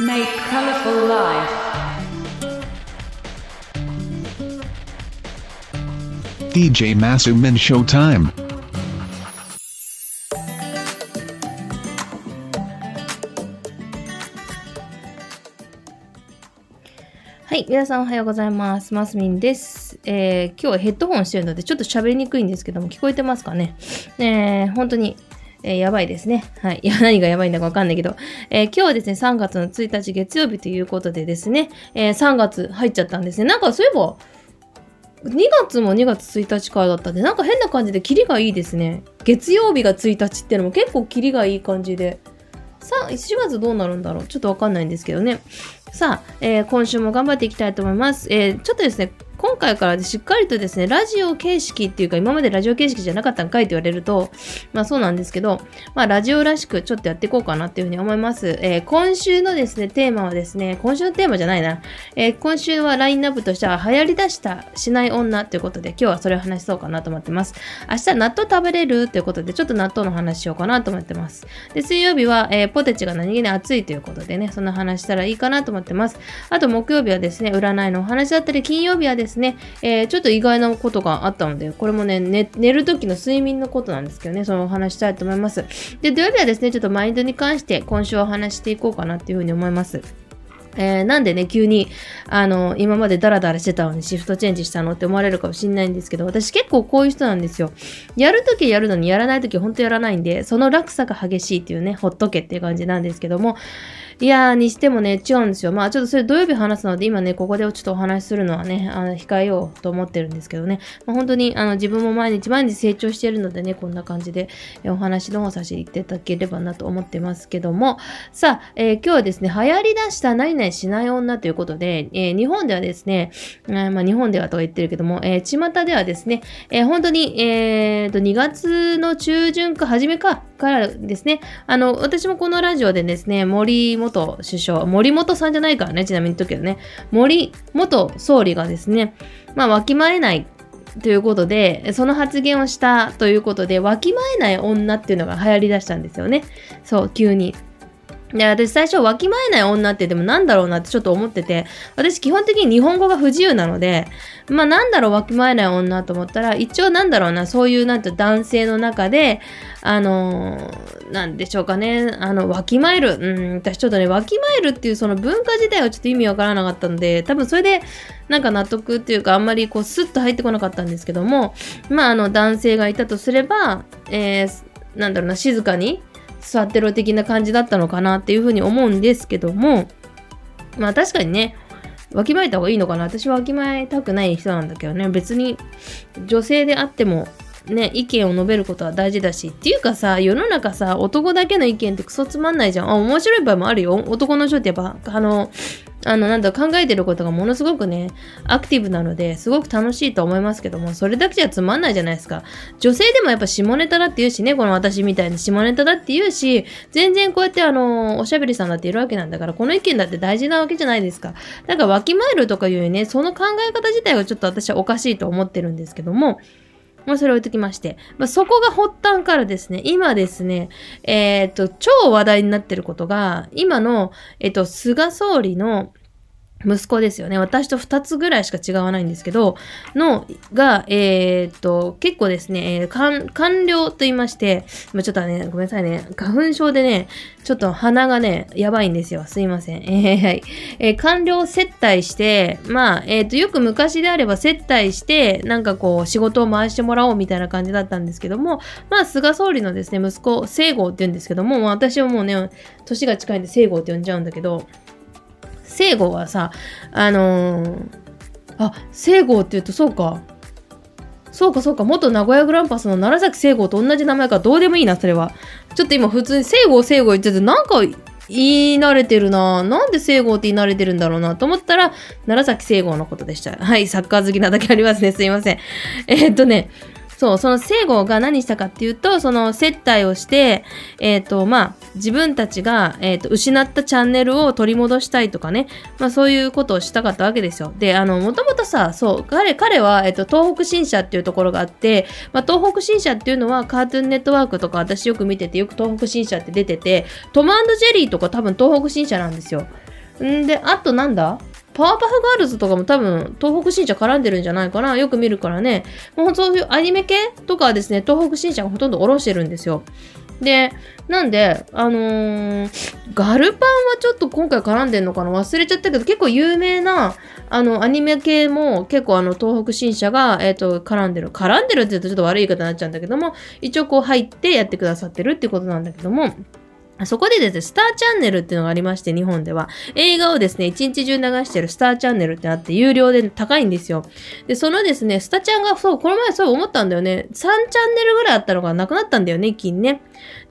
Make colorful life. DJ Masumin Showtime. はい、皆さんおはようございます。マスミンです。えー今日はヘッドホンしてるのでちょっと喋りにくいんですけども、聞こえてますかね？えー本当に、えーやばいですね。はい。いや、何がやばいんだかわかんないけど、えー今日はですね、3月の1日月曜日ということでですね、えー3月入っちゃったんですね。なんかそういえば、2月も2月1日からだったんで、なんか変な感じでキリがいいですね。月曜日が1日ってのも結構キリがいい感じで。さあ、4月どうなるんだろうちょっとわかんないんですけどね。さあ、えー今週も頑張っていきたいと思います。えーちょっとですね、今回からしっかりとですね、ラジオ形式っていうか、今までラジオ形式じゃなかったんかいって言われると、まあそうなんですけど、まあラジオらしくちょっとやっていこうかなっていうふうに思います。えー今週のですね、テーマはですね、今週のテーマじゃないな。えー今週はラインナップとしては、流行り出したしない女ということで、今日はそれを話そうかなと思ってます。明日納豆食べれるということで、ちょっと納豆の話しようかなと思ってます。で、水曜日は、えーポテチが何気に熱いということでね、そんな話したらいいかなと思ってます。あと、木曜日はですね、占いのお話だったり、金曜日はですね、えーちょっと意外なことがあったので、これもね、寝寝る時の睡眠のことなんですけどね、そのお話したいと思います。で、土曜日はですね、ちょっとマインドに関して今週お話していこうかなっていうふうに思います。えーなんでね、急に、あの、今までダラダラしてたのにシフトチェンジしたのって思われるかもしれないんですけど、私結構こういう人なんですよ。やるときやるのにやらないとき本当やらないんで、その落差が激しいっていうね、ほっとけっていう感じなんですけども、いやー、にしてもね、違うんですよ。まあちょっとそれ土曜日話すので、今ね、ここでちょっとお話しするのはね、あの控えようと思ってるんですけどね、まあ、本当にあの自分も毎日毎日成長しているのでね、こんな感じでえお話の方させていただければなと思ってますけども、さあ、えー今日はですね、流行り出した何々しない女ということで、えー日本ではですね、えーまあ、日本ではとか言ってるけども、えー巷ではですね、えー本当に、えーと、2月の中旬か初めか、からですね、あの、私もこのラジオでですね、森元首相、森本さんじゃないからね、ちなみに言っとくけどね、森元総理がですね、まあ、わきまえないということで、その発言をしたということで、わきまえない女っていうのが流行りだしたんですよね。そう、急に。で、私最初、わきまえない女ってでもなんだろうなってちょっと思ってて、私基本的に日本語が不自由なので、まあなんだろう、わきまえない女と思ったら、一応なんだろうな、そういうなんて男性の中で、あのーなんでしょうかね、あの、わきまえる。うん、私ちょっとね、わきまえるっていうその文化自体はちょっと意味わからなかったので、多分それで、なんか納得っていうか、あんまりこう、スッと入ってこなかったんですけども、まあ、あの、男性がいたとすれば、えー、なんだろうな、静かに座ってろ的な感じだったのかなっていうふうに思うんですけども、まあ確かにね、わきまえた方がいいのかな。私はわきまえたくない人なんだけどね、別に女性であっても、ね、意見を述べることは大事だし。っていうかさ、世の中さ、男だけの意見ってクソつまんないじゃん。あ、面白い場合もあるよ。男の人ってやっぱ、あの、あの、なんだ、考えてることがものすごくね、アクティブなので、すごく楽しいと思いますけども、それだけじゃつまんないじゃないですか。女性でもやっぱ下ネタだって言うしね、この私みたいに下ネタだって言うし、全然こうやってあの、おしゃべりさんだっているわけなんだから、この意見だって大事なわけじゃないですか。だから、わきまえるとかいうね、その考え方自体はちょっと私はおかしいと思ってるんですけども、まあ、それ置いときまして、まあ、そこが発端からですね、今ですね、えっ、と、超話題になってることが、今の、えっ、と、菅総理の、息子ですよね。私と2つぐらいしか違わないんですけど、の、が、えーっと、結構ですね、えー官僚と言いまして、まちょっとね、ごめんなさいね、花粉症でね、ちょっと鼻がね、やばいんですよ。すいません。えーはい。えー官僚接待して、まあ、えーっと、よく昔であれば接待して、なんかこう、仕事を回してもらおうみたいな感じだったんですけども、まあ、菅総理のですね、息子、聖郷って言うんですけども、まあ私はもうね、年が近いんで聖郷って呼んじゃうんだけど、聖郷はさ、あのーあ、聖郷って言うとそうか。そうかそうか、元名古屋グランパスの楢崎聖郷と同じ名前か、どうでもいいな、それは。ちょっと今普通に聖郷聖郷言ってて、なんか言い慣れてるな。なんで聖郷って言い慣れてるんだろうなと思ったら、楢崎聖郷のことでした。はい、サッカー好きなだけありますね。すいません。えーっとね、そう、その聖護が何したかっていうと、その接待をして、えっ、と、まあ、自分たちが、えっ、と、失ったチャンネルを取り戻したいとかね、まあ、そういうことをしたかったわけですよ。で、あの、もともとさ、そう、彼、彼は、えっ、と、東北新社っていうところがあって、まあ、東北新社っていうのは、カートゥーンネットワークとか私よく見てて、よく東北新社って出てて、トムジェリーとか多分東北新社なんですよ。んで、あとなんだ？パワーパフガールズとかも多分東北新社絡んでるんじゃないかなよく見るからね。もうそういうアニメ系とかはですね、東北新社がほとんど下ろしてるんですよ。で、なんで、あのーガルパンはちょっと今回絡んでんのかな？忘れちゃったけど、結構有名な、あの、アニメ系も結構あの、東北新社が、えっ、と、絡んでる。絡んでるって言うとちょっと悪い言い方になっちゃうんだけども、一応こう入ってやってくださってるってことなんだけども、そこでですね、スターチャンネルっていうのがありまして、日本では。映画をですね、一日中流してるスターチャンネルってあって、有料で高いんですよ。で、そのですね、スタチャンが、そう、この前そう思ったんだよね。3チャンネルぐらいあったのがなくなったんだよね、一気にね。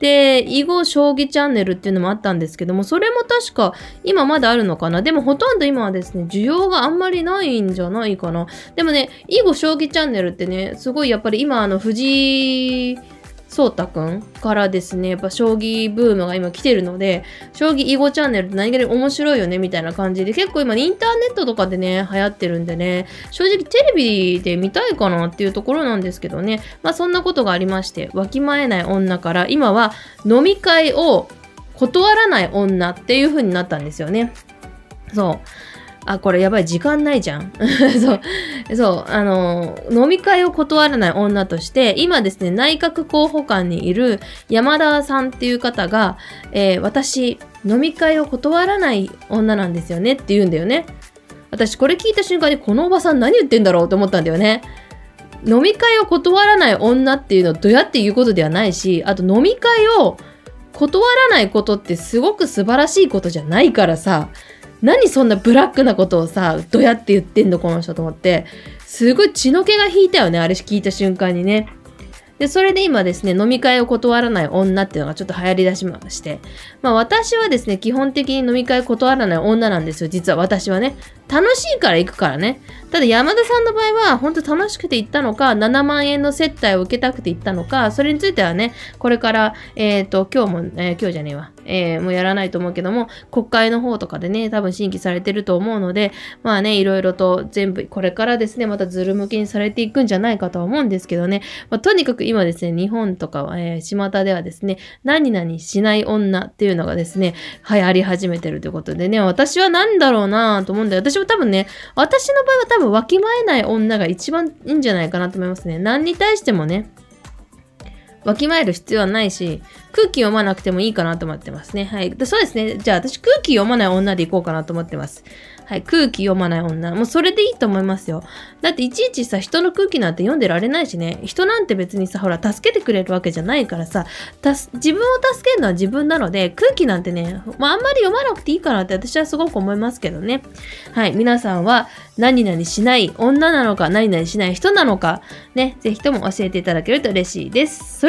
で、囲碁将棋チャンネルっていうのもあったんですけども、それも確か今まだあるのかな。でもほとんど今はですね、需要があんまりないんじゃないかな。でもね、囲碁将棋チャンネルってね、すごいやっぱり今あの藤井聡太くんからですね、やっぱ将棋ブームが今来てるので、将棋囲碁チャンネルって何気に面白いよねみたいな感じで、結構今インターネットとかでね、流行ってるんでね、正直テレビで見たいかなっていうところなんですけどね、まあそんなことがありまして、わきまえない女から今は飲み会を断らない女っていう風になったんですよね。そう。あ、これやばい、時間ないじゃん。そう。そう。あの、飲み会を断らない女として、今ですね、内閣候補官にいる山田さんっていう方が、えー私、飲み会を断らない女なんですよねって言うんだよね。私、これ聞いた瞬間に、このおばさん何言ってんだろうと思ったんだよね。飲み会を断らない女っていうのはどうやって言うことではないし、あと飲み会を断らないことってすごく素晴らしいことじゃないからさ、何そんなブラックなことをさ、どうやって言ってんのこの人と思って、すごい血の気が引いたよね、あれ聞いた瞬間にね。で、それで今ですね、飲み会を断らない女っていうのがちょっと流行りだしまして、まあ私はですね、基本的に飲み会断らない女なんですよ、実は私はね。楽しいから行くからね。ただ山田さんの場合は、本当楽しくて行ったのか、7万円の接待を受けたくて行ったのか、それについてはね、これから、えっ、と、今日も、えー今日じゃねえわ、えーもうやらないと思うけども、国会の方とかでね、多分審議されてると思うので、まあね、いろいろと全部、これからですね、またズル向きにされていくんじゃないかとは思うんですけどね、まあ、とにかく今ですね、日本とかは、えー、巷ではですね、何々しない女っていうのがですね、流行り始めてるということでね、私は何だろうなと思うんで、私も多分ね、私の場合は多分わきまえない女が一番いいんじゃないかなと思いますね。何に対してもね、わきまえる必要はないし、空気読まなくてもいいかなと思ってますね。はい。そうですね。じゃあ私空気読まない女でいこうかなと思ってます。はい。空気読まない女。もうそれでいいと思いますよ。だっていちいちさ、人の空気なんて読んでられないしね。人なんて別にさ、ほら、助けてくれるわけじゃないからさ、自分を助けるのは自分なので、空気なんてね、まああんまり読まなくていいかなって私はすごく思いますけどね。はい。皆さんは何々しない女なのか、何々しない人なのか、ね、ぜひとも教えていただけると嬉しいです。そ